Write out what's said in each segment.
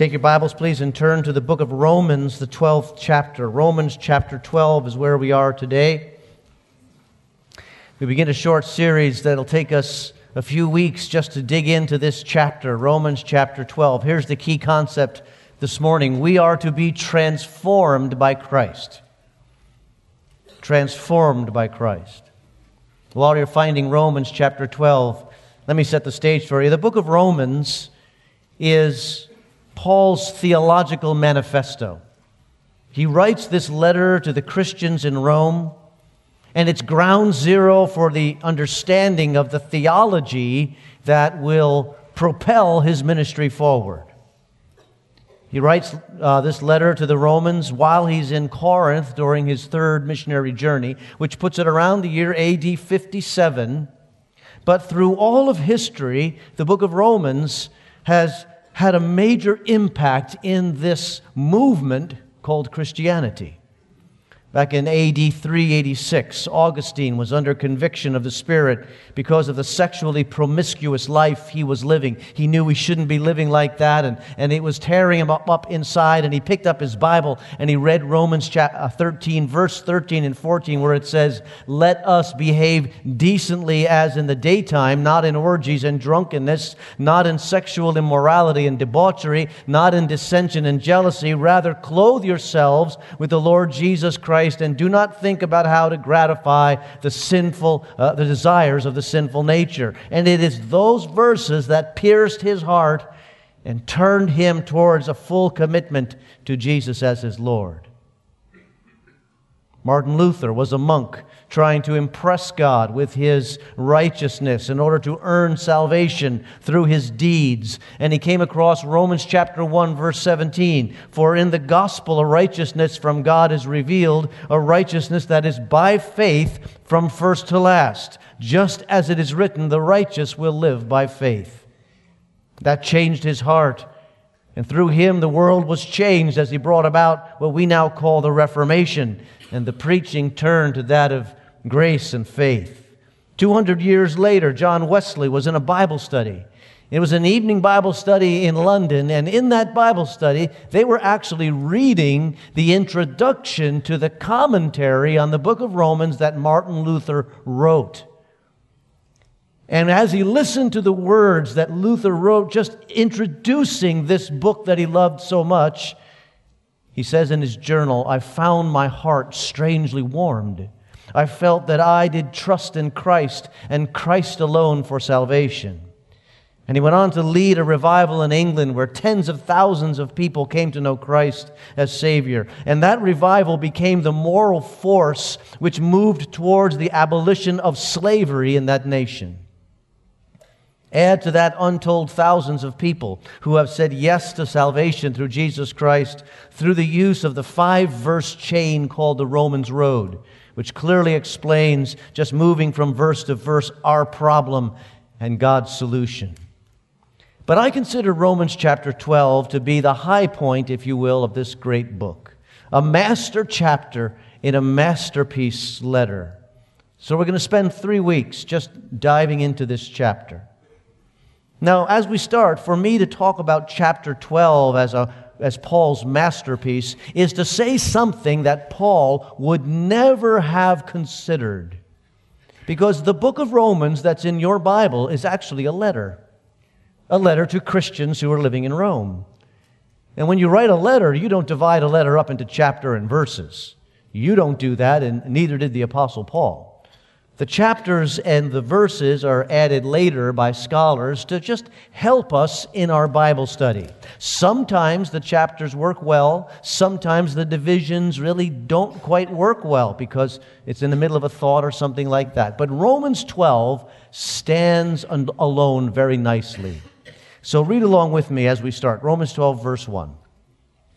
Take your Bibles, please, and turn to the book of Romans, the 12th chapter. Romans chapter 12 is where we are today. We begin a short series that'll take us a few weeks just to dig into this chapter, Romans chapter 12. Here's the key concept this morning we are to be transformed by Christ. Transformed by Christ. While you're finding Romans chapter 12, let me set the stage for you. The book of Romans is Paul's theological manifesto. He writes this letter to the Christians in Rome, and it's ground zero for the understanding of the theology that will propel his ministry forward. He writes uh, this letter to the Romans while he's in Corinth during his third missionary journey, which puts it around the year AD 57. But through all of history, the book of Romans has had a major impact in this movement called Christianity. Back in AD 386, Augustine was under conviction of the Spirit because of the sexually promiscuous life he was living. He knew he shouldn't be living like that, and, and it was tearing him up, up inside. And he picked up his Bible and he read Romans chapter uh, 13, verse 13 and 14, where it says, Let us behave decently as in the daytime, not in orgies and drunkenness, not in sexual immorality and debauchery, not in dissension and jealousy. Rather, clothe yourselves with the Lord Jesus Christ Christ and do not think about how to gratify the sinful, uh, the desires of the sinful nature. And it is those verses that pierced his heart and turned him towards a full commitment to Jesus as his Lord. Martin Luther was a monk trying to impress God with his righteousness in order to earn salvation through his deeds. And he came across Romans chapter 1 verse 17. For in the gospel a righteousness from God is revealed, a righteousness that is by faith from first to last. Just as it is written, the righteous will live by faith. That changed his heart. And through him, the world was changed as he brought about what we now call the Reformation and the preaching turned to that of grace and faith. 200 years later, John Wesley was in a Bible study. It was an evening Bible study in London, and in that Bible study, they were actually reading the introduction to the commentary on the book of Romans that Martin Luther wrote. And as he listened to the words that Luther wrote, just introducing this book that he loved so much, he says in his journal, I found my heart strangely warmed. I felt that I did trust in Christ and Christ alone for salvation. And he went on to lead a revival in England where tens of thousands of people came to know Christ as Savior. And that revival became the moral force which moved towards the abolition of slavery in that nation. Add to that untold thousands of people who have said yes to salvation through Jesus Christ through the use of the five verse chain called the Romans Road, which clearly explains, just moving from verse to verse, our problem and God's solution. But I consider Romans chapter 12 to be the high point, if you will, of this great book. A master chapter in a masterpiece letter. So we're going to spend three weeks just diving into this chapter. Now, as we start, for me to talk about chapter 12 as, a, as Paul's masterpiece is to say something that Paul would never have considered. Because the book of Romans that's in your Bible is actually a letter, a letter to Christians who are living in Rome. And when you write a letter, you don't divide a letter up into chapter and verses. You don't do that, and neither did the Apostle Paul. The chapters and the verses are added later by scholars to just help us in our Bible study. Sometimes the chapters work well, sometimes the divisions really don't quite work well because it's in the middle of a thought or something like that. But Romans 12 stands alone very nicely. So read along with me as we start. Romans 12, verse 1.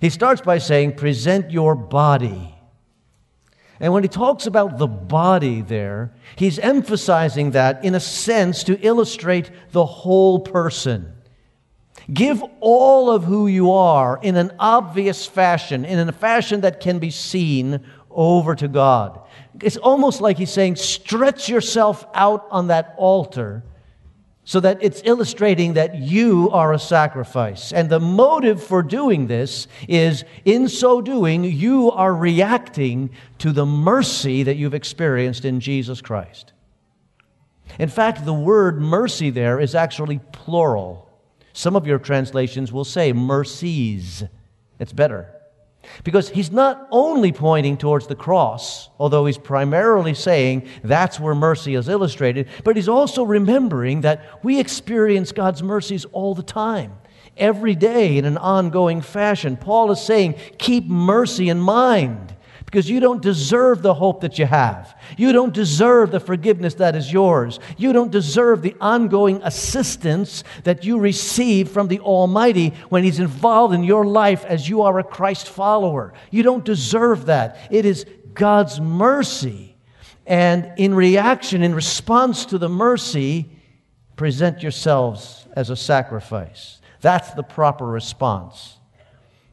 He starts by saying, present your body. And when he talks about the body there, he's emphasizing that in a sense to illustrate the whole person. Give all of who you are in an obvious fashion, in a fashion that can be seen over to God. It's almost like he's saying, stretch yourself out on that altar so that it's illustrating that you are a sacrifice. And the motive for doing this is in so doing, you are reacting to the mercy that you've experienced in Jesus Christ. In fact, the word mercy there is actually plural. Some of your translations will say mercies. It's better. Because he's not only pointing towards the cross, although he's primarily saying that's where mercy is illustrated, but he's also remembering that we experience God's mercies all the time, every day in an ongoing fashion. Paul is saying, keep mercy in mind because you don't deserve the hope that you have. You don't deserve the forgiveness that is yours. You don't deserve the ongoing assistance that you receive from the Almighty when He's involved in your life as you are a Christ follower. You don't deserve that. It is God's mercy. And in reaction, in response to the mercy, present yourselves as a sacrifice. That's the proper response.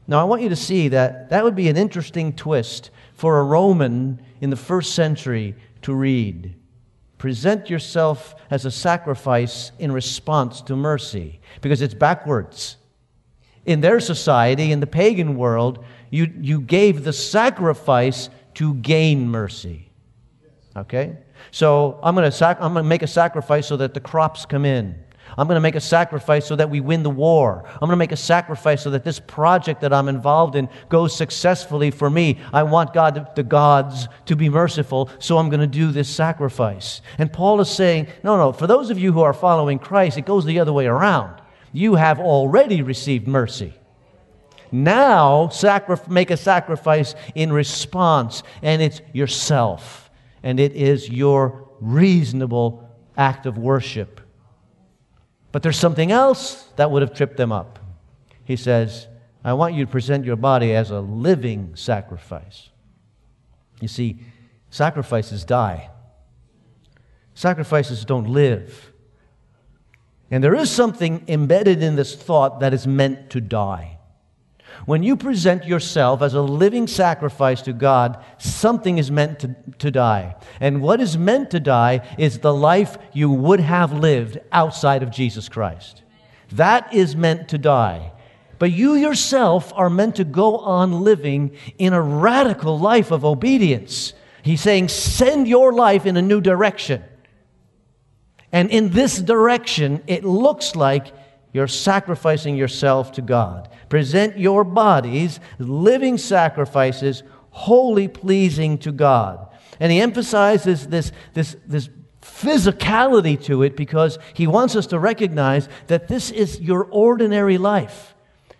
Now, I want you to see that that would be an interesting twist for a Roman in the first century to read. Present yourself as a sacrifice in response to mercy, because it's backwards. In their society, in the pagan world, you, you gave the sacrifice to gain mercy. Okay? So I'm going sac- I'm going to make a sacrifice so that the crops come in. I'm going to make a sacrifice so that we win the war. I'm going to make a sacrifice so that this project that I'm involved in goes successfully for me. I want God, the gods, to be merciful, so I'm going to do this sacrifice. And Paul is saying, no, no, for those of you who are following Christ, it goes the other way around. You have already received mercy. Now, sacri- make a sacrifice in response, and it's yourself, and it is your reasonable act of worship. But there's something else that would have tripped them up. He says, I want you to present your body as a living sacrifice. You see, sacrifices die, sacrifices don't live. And there is something embedded in this thought that is meant to die. When you present yourself as a living sacrifice to God, something is meant to, to die. And what is meant to die is the life you would have lived outside of Jesus Christ. That is meant to die. But you yourself are meant to go on living in a radical life of obedience. He's saying, send your life in a new direction. And in this direction, it looks like you're sacrificing yourself to God. Present your bodies living sacrifices, wholly pleasing to God. And he emphasizes this, this, this physicality to it because he wants us to recognize that this is your ordinary life.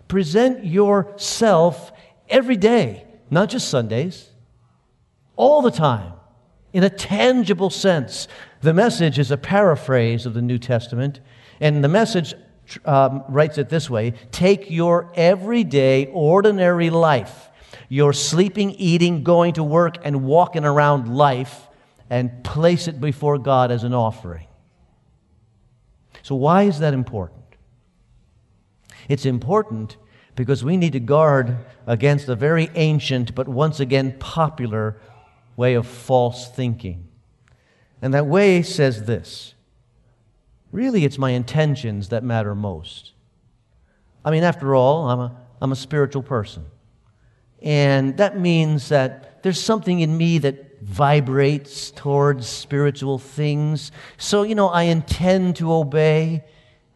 Present yourself every day, not just Sundays, all the time, in a tangible sense. The message is a paraphrase of the New Testament, and the message um, writes it this way Take your everyday, ordinary life, your sleeping, eating, going to work, and walking around life, and place it before God as an offering. So, why is that important? It's important because we need to guard against a very ancient but once again popular way of false thinking. And that way says this really, it's my intentions that matter most. I mean, after all, I'm a, I'm a spiritual person. And that means that there's something in me that vibrates towards spiritual things. So, you know, I intend to obey,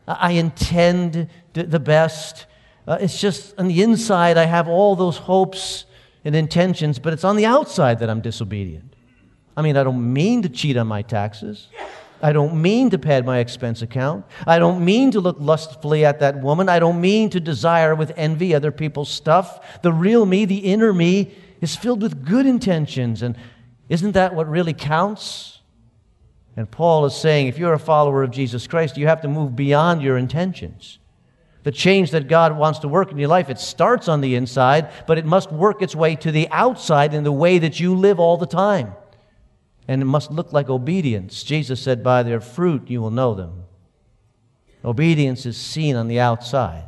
I intend the best. Uh, it's just on the inside, I have all those hopes and intentions, but it's on the outside that I'm disobedient. I mean, I don't mean to cheat on my taxes. I don't mean to pad my expense account. I don't mean to look lustfully at that woman. I don't mean to desire with envy other people's stuff. The real me, the inner me, is filled with good intentions. And isn't that what really counts? And Paul is saying if you're a follower of Jesus Christ, you have to move beyond your intentions. The change that God wants to work in your life, it starts on the inside, but it must work its way to the outside in the way that you live all the time and it must look like obedience. Jesus said, By their fruit you will know them. Obedience is seen on the outside.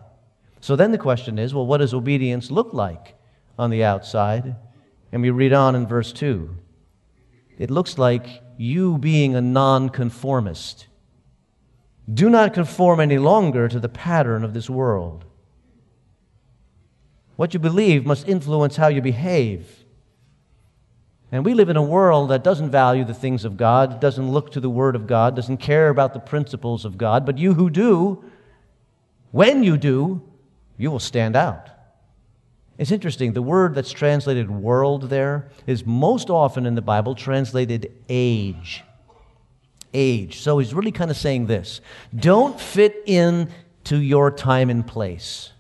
So then the question is well, what does obedience look like on the outside? And we read on in verse 2. It looks like you being a nonconformist. Do not conform any longer to the pattern of this world. What you believe must influence how you behave. And we live in a world that doesn't value the things of God, doesn't look to the Word of God, doesn't care about the principles of God. But you who do, when you do, you will stand out. It's interesting, the word that's translated world there is most often in the Bible translated age. Age. So he's really kind of saying this don't fit in to your time and place.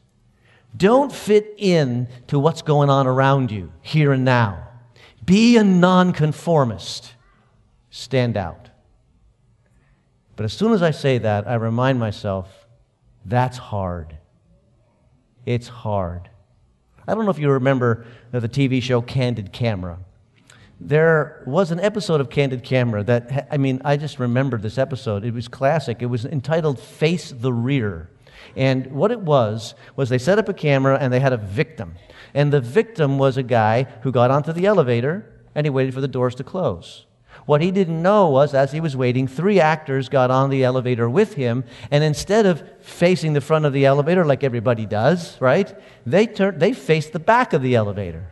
Don't fit in to what's going on around you here and now. Be a nonconformist. Stand out. But as soon as I say that, I remind myself that's hard. It's hard. I don't know if you remember the TV show Candid Camera. There was an episode of Candid Camera that, I mean, I just remembered this episode. It was classic. It was entitled Face the Rear. And what it was, was they set up a camera and they had a victim. And the victim was a guy who got onto the elevator and he waited for the doors to close. What he didn't know was, as he was waiting, three actors got on the elevator with him, and instead of facing the front of the elevator like everybody does, right, they, turned, they faced the back of the elevator.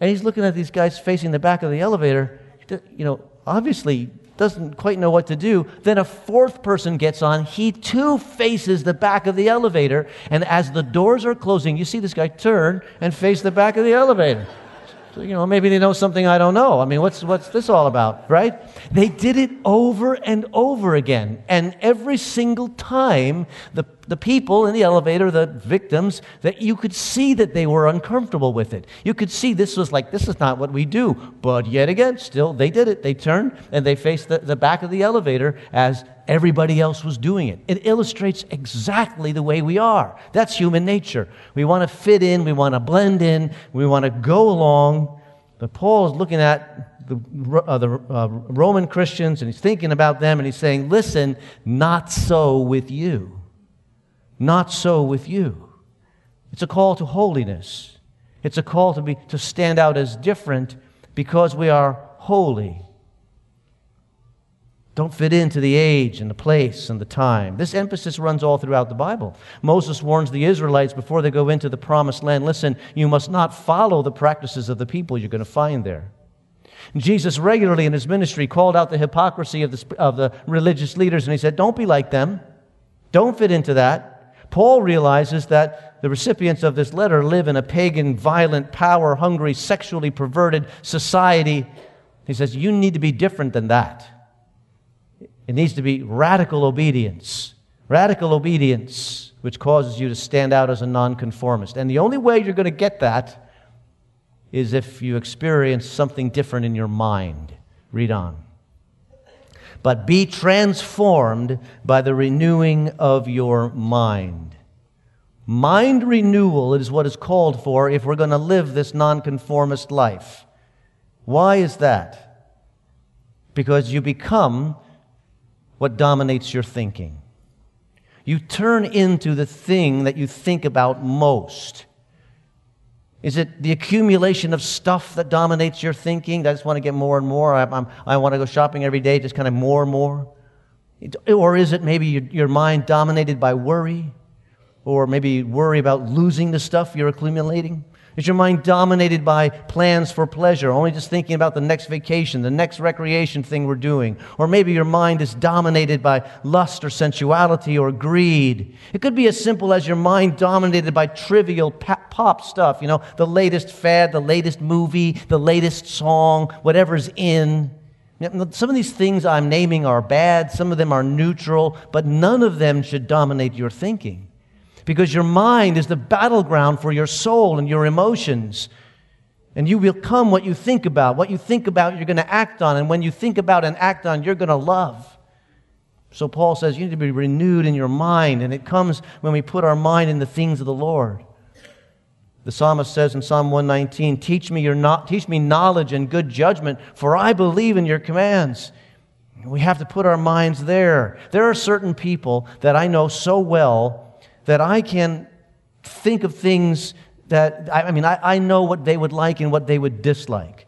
And he's looking at these guys facing the back of the elevator, you know, obviously doesn't quite know what to do. Then a fourth person gets on. He too faces the back of the elevator. And as the doors are closing, you see this guy turn and face the back of the elevator. So, you know, maybe they know something I don't know. I mean, what's, what's this all about, right? They did it over and over again. And every single time, the, the people in the elevator, the victims, that you could see that they were uncomfortable with it. You could see this was like, this is not what we do. But yet again, still, they did it. They turned and they faced the, the back of the elevator as everybody else was doing it. It illustrates exactly the way we are. That's human nature. We want to fit in, we want to blend in, we want to go along. But Paul is looking at the, uh, the uh, Roman Christians and he's thinking about them and he's saying, listen, not so with you. Not so with you. It's a call to holiness. It's a call to, be, to stand out as different because we are holy. Don't fit into the age and the place and the time. This emphasis runs all throughout the Bible. Moses warns the Israelites before they go into the promised land listen, you must not follow the practices of the people you're going to find there. Jesus regularly in his ministry called out the hypocrisy of the, of the religious leaders and he said, Don't be like them. Don't fit into that. Paul realizes that the recipients of this letter live in a pagan, violent, power hungry, sexually perverted society. He says, You need to be different than that. It needs to be radical obedience. Radical obedience, which causes you to stand out as a nonconformist. And the only way you're going to get that is if you experience something different in your mind. Read on. But be transformed by the renewing of your mind. Mind renewal is what is called for if we're going to live this nonconformist life. Why is that? Because you become what dominates your thinking. you turn into the thing that you think about most. Is it the accumulation of stuff that dominates your thinking? I just want to get more and more. I, I'm, i want to go shopping every day, just kind of more and more. Or is it maybe your, your mind dominated by worry? Or maybe worry about losing the stuff you're accumulating? Is your mind dominated by plans for pleasure, only just thinking about the next vacation, the next recreation thing we're doing? Or maybe your mind is dominated by lust or sensuality or greed. It could be as simple as your mind dominated by trivial pop stuff, you know, the latest fad, the latest movie, the latest song, whatever's in. Some of these things I'm naming are bad, some of them are neutral, but none of them should dominate your thinking because your mind is the battleground for your soul and your emotions. And you become what you think about. What you think about, you're going to act on. And when you think about and act on, you're going to love. So Paul says you need to be renewed in your mind. And it comes when we put our mind in the things of the Lord. The psalmist says in Psalm 119, Teach me, your no- teach me knowledge and good judgment, for I believe in your commands. We have to put our minds there. There are certain people that I know so well that I can think of things that, I mean, I, I know what they would like and what they would dislike.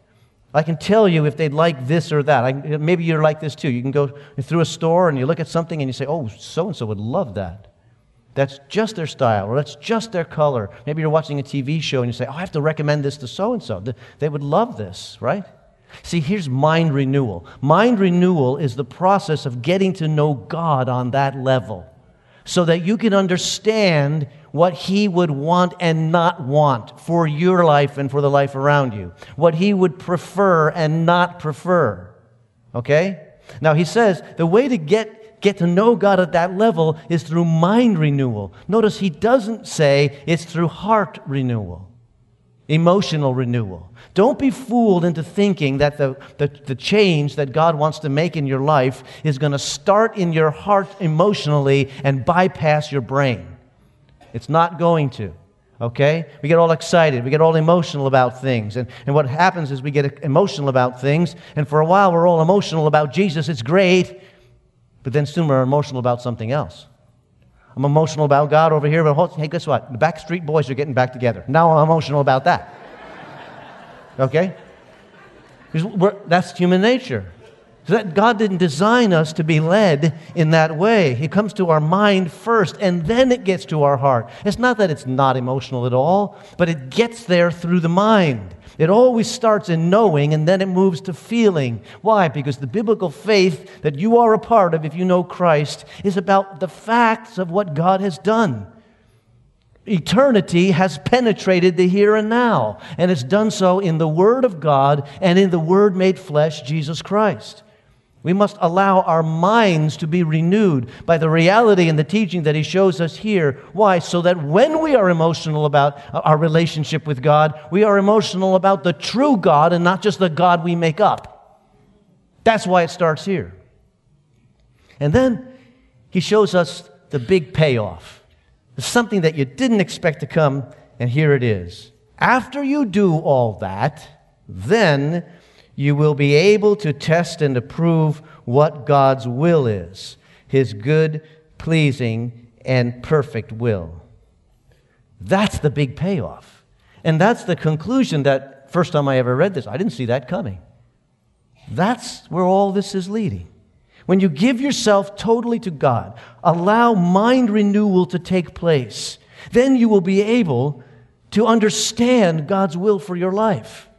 I can tell you if they'd like this or that. I, maybe you're like this too. You can go through a store and you look at something and you say, oh, so and so would love that. That's just their style or that's just their color. Maybe you're watching a TV show and you say, oh, I have to recommend this to so and so. They would love this, right? See, here's mind renewal. Mind renewal is the process of getting to know God on that level so that you can understand what He would want and not want for your life and for the life around you, what He would prefer and not prefer. Okay? Now, He says the way to get, get to know God at that level is through mind renewal. Notice He doesn't say it's through heart renewal, emotional renewal. Don't be fooled into thinking that the, the, the, change that God wants to make in your life is going to start in your heart emotionally and bypass your brain. It's not going to. Okay? We get all excited. We get all emotional about things. And, and what happens is we get emotional about things, and for a while we're all emotional about Jesus. It's great. But then soon we're emotional about something else. I'm emotional about God over here, but hey, guess what? The Backstreet Boys are getting back together. Now I'm emotional about that. Okay? That's human nature. That God didn't design us to be led in that way. It comes to our mind first, and then it gets to our heart. It's not that it's not emotional at all, but it gets there through the mind. It always starts in knowing, and then it moves to feeling. Why? Because the biblical faith that you are a part of, if you know Christ, is about the facts of what God has done eternity has penetrated the here and now, and it's done so in the Word of God and in the Word made flesh, Jesus Christ. We must allow our minds to be renewed by the reality and the teaching that He shows us here. Why? So that when we are emotional about our relationship with God, we are emotional about the true God and not just the God we make up. That's why it starts here. And then He shows us the big payoff something that you didn't expect to come, and here it is. After you do all that, then you will be able to test and approve what God's will is his good, pleasing, and perfect will. That's the big payoff. And that's the conclusion that first time I ever read this, I didn't see that coming. That's where all this is leading. When you give yourself totally to God, allow mind renewal to take place, then you will be able to understand God's will for your life.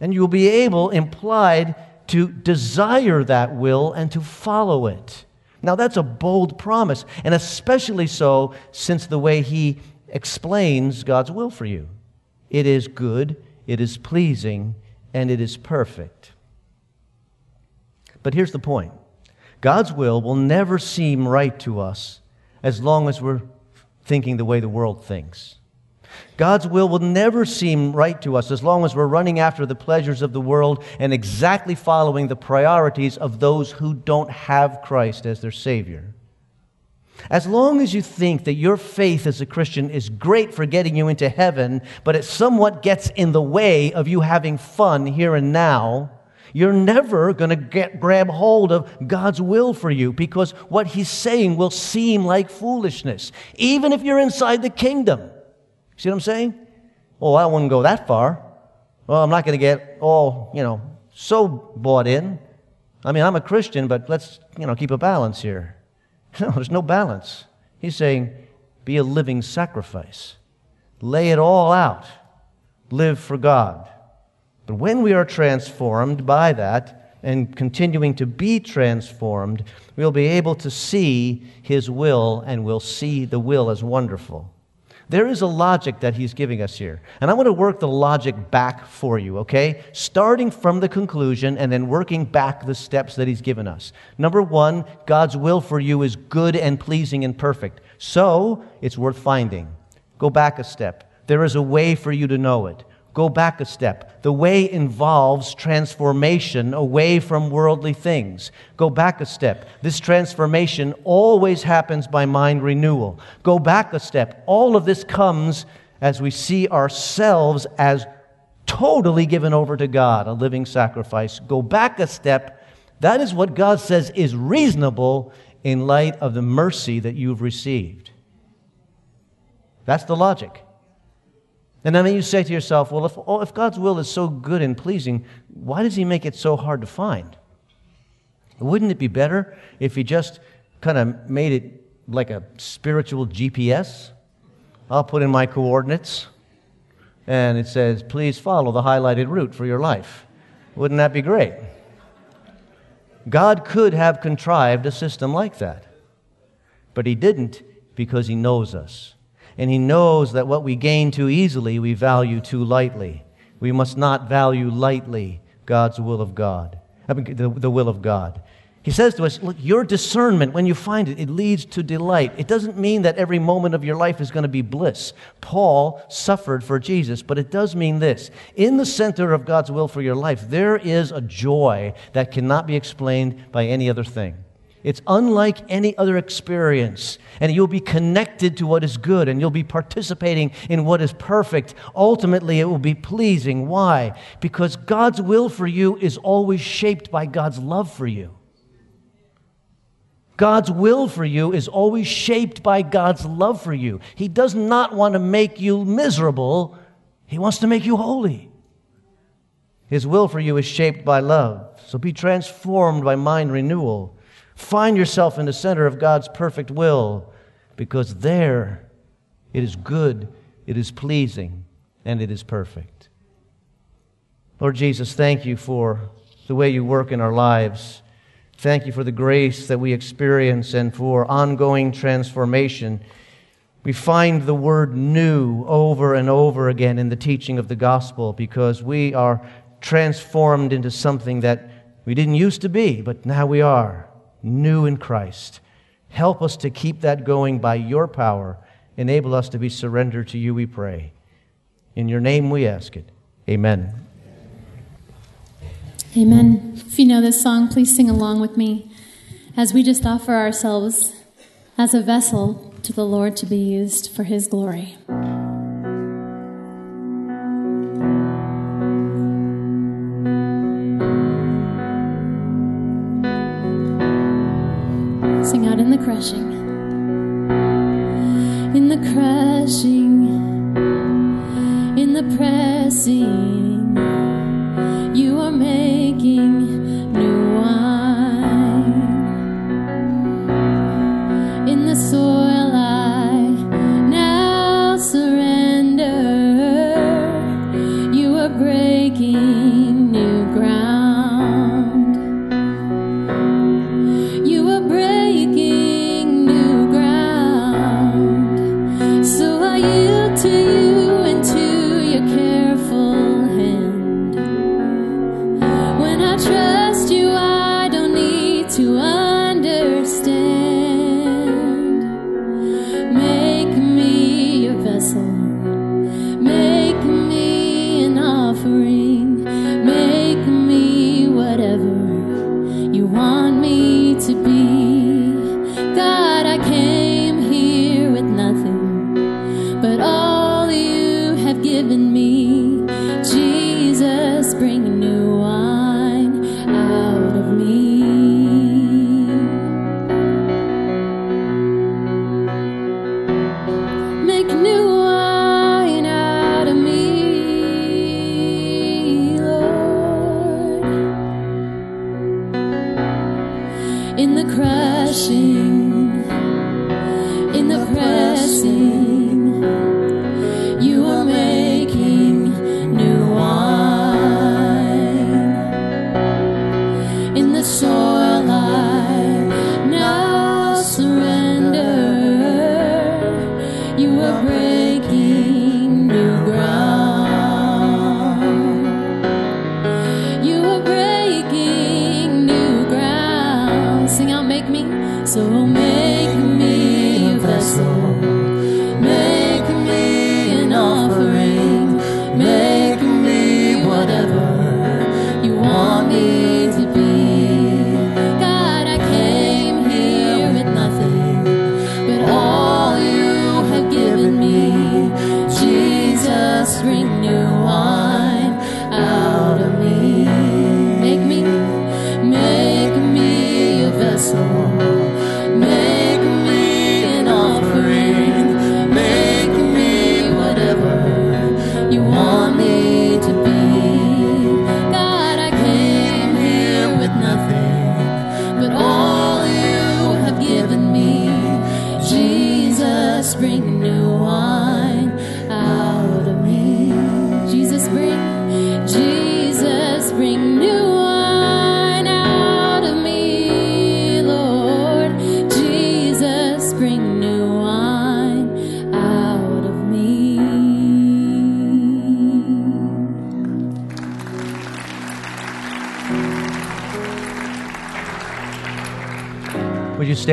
And you will be able, implied, to desire that will and to follow it. Now, that's a bold promise, and especially so since the way he explains God's will for you. It is good, it is pleasing, and it is perfect. But here's the point God's will will never seem right to us as long as we're thinking the way the world thinks. God's will will never seem right to us as long as we're running after the pleasures of the world and exactly following the priorities of those who don't have Christ as their Savior. As long as you think that your faith as a Christian is great for getting you into heaven, but it somewhat gets in the way of you having fun here and now, You're never going to get, grab hold of God's will for you because what He's saying will seem like foolishness, even if you're inside the kingdom. See what I'm saying? Oh, I wouldn't go that far. Well, I'm not going to get all, you know, so bought in. I mean, I'm a Christian, but let's, you know, keep a balance here. No, there's no balance. He's saying, be a living sacrifice. Lay it all out. Live for God. But when we are transformed by that and continuing to be transformed, we'll be able to see His will and we'll see the will as wonderful. There is a logic that he's giving us here. And I want to work the logic back for you, okay? Starting from the conclusion and then working back the steps that he's given us. Number one, God's will for you is good and pleasing and perfect. So it's worth finding. Go back a step. There is a way for you to know it. Go back a step. The way involves transformation away from worldly things. Go back a step. This transformation always happens by mind renewal. Go back a step. All of this comes as we see ourselves as totally given over to God, a living sacrifice. Go back a step. That is what God says is reasonable in light of the mercy that you've received. That's the logic. And then you say to yourself, well, if, oh, if God's will is so good and pleasing, why does He make it so hard to find? Wouldn't it be better if He just kind of made it like a spiritual GPS? I'll put in my coordinates, and it says, please follow the highlighted route for your life. Wouldn't that be great? God could have contrived a system like that, but He didn't because He knows us and He knows that what we gain too easily, we value too lightly. We must not value lightly God's will of God, I mean, the, the will of God. He says to us, Look, your discernment, when you find it, it leads to delight. It doesn't mean that every moment of your life is going to be bliss. Paul suffered for Jesus, but it does mean this. In the center of God's will for your life, there is a joy that cannot be explained by any other thing. It's unlike any other experience. And you'll be connected to what is good and you'll be participating in what is perfect. Ultimately, it will be pleasing. Why? Because God's will for you is always shaped by God's love for you. God's will for you is always shaped by God's love for you. He does not want to make you miserable, He wants to make you holy. His will for you is shaped by love. So be transformed by mind renewal. Find yourself in the center of God's perfect will because there it is good, it is pleasing, and it is perfect. Lord Jesus, thank you for the way you work in our lives. Thank you for the grace that we experience and for ongoing transformation. We find the word new over and over again in the teaching of the gospel because we are transformed into something that we didn't used to be, but now we are new in Christ. Help us to keep that going by your power. Enable us to be surrendered to you, we pray. In your name we ask it. Amen. Amen. If you know this song, please sing along with me as we just offer ourselves as a vessel to the Lord to be used for his glory. Crushing, in the crushing, in the pressing, breaking.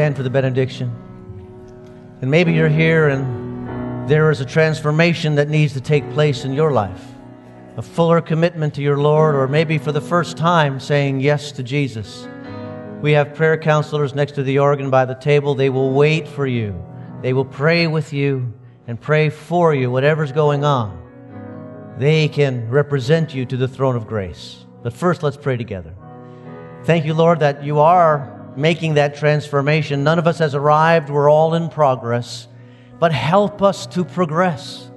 Stand for the benediction? And maybe you're here and there is a transformation that needs to take place in your life. A fuller commitment to your Lord, or maybe for the first time saying yes to Jesus. We have prayer counselors next to the organ by the table. They will wait for you. They will pray with you and pray for you, whatever's going on. They can represent you to the throne of grace. But first, let's pray together. Thank you, Lord, that you are making that transformation. None of us has arrived, we're all in progress. But help us to progress.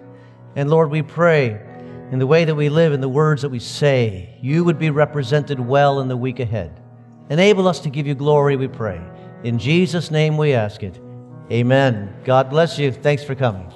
And Lord, we pray in the way that we live, in the words that we say, you would be represented well in the week ahead. Enable us to give you glory, we pray. In Jesus' name we ask it. Amen. God bless you. Thanks for coming.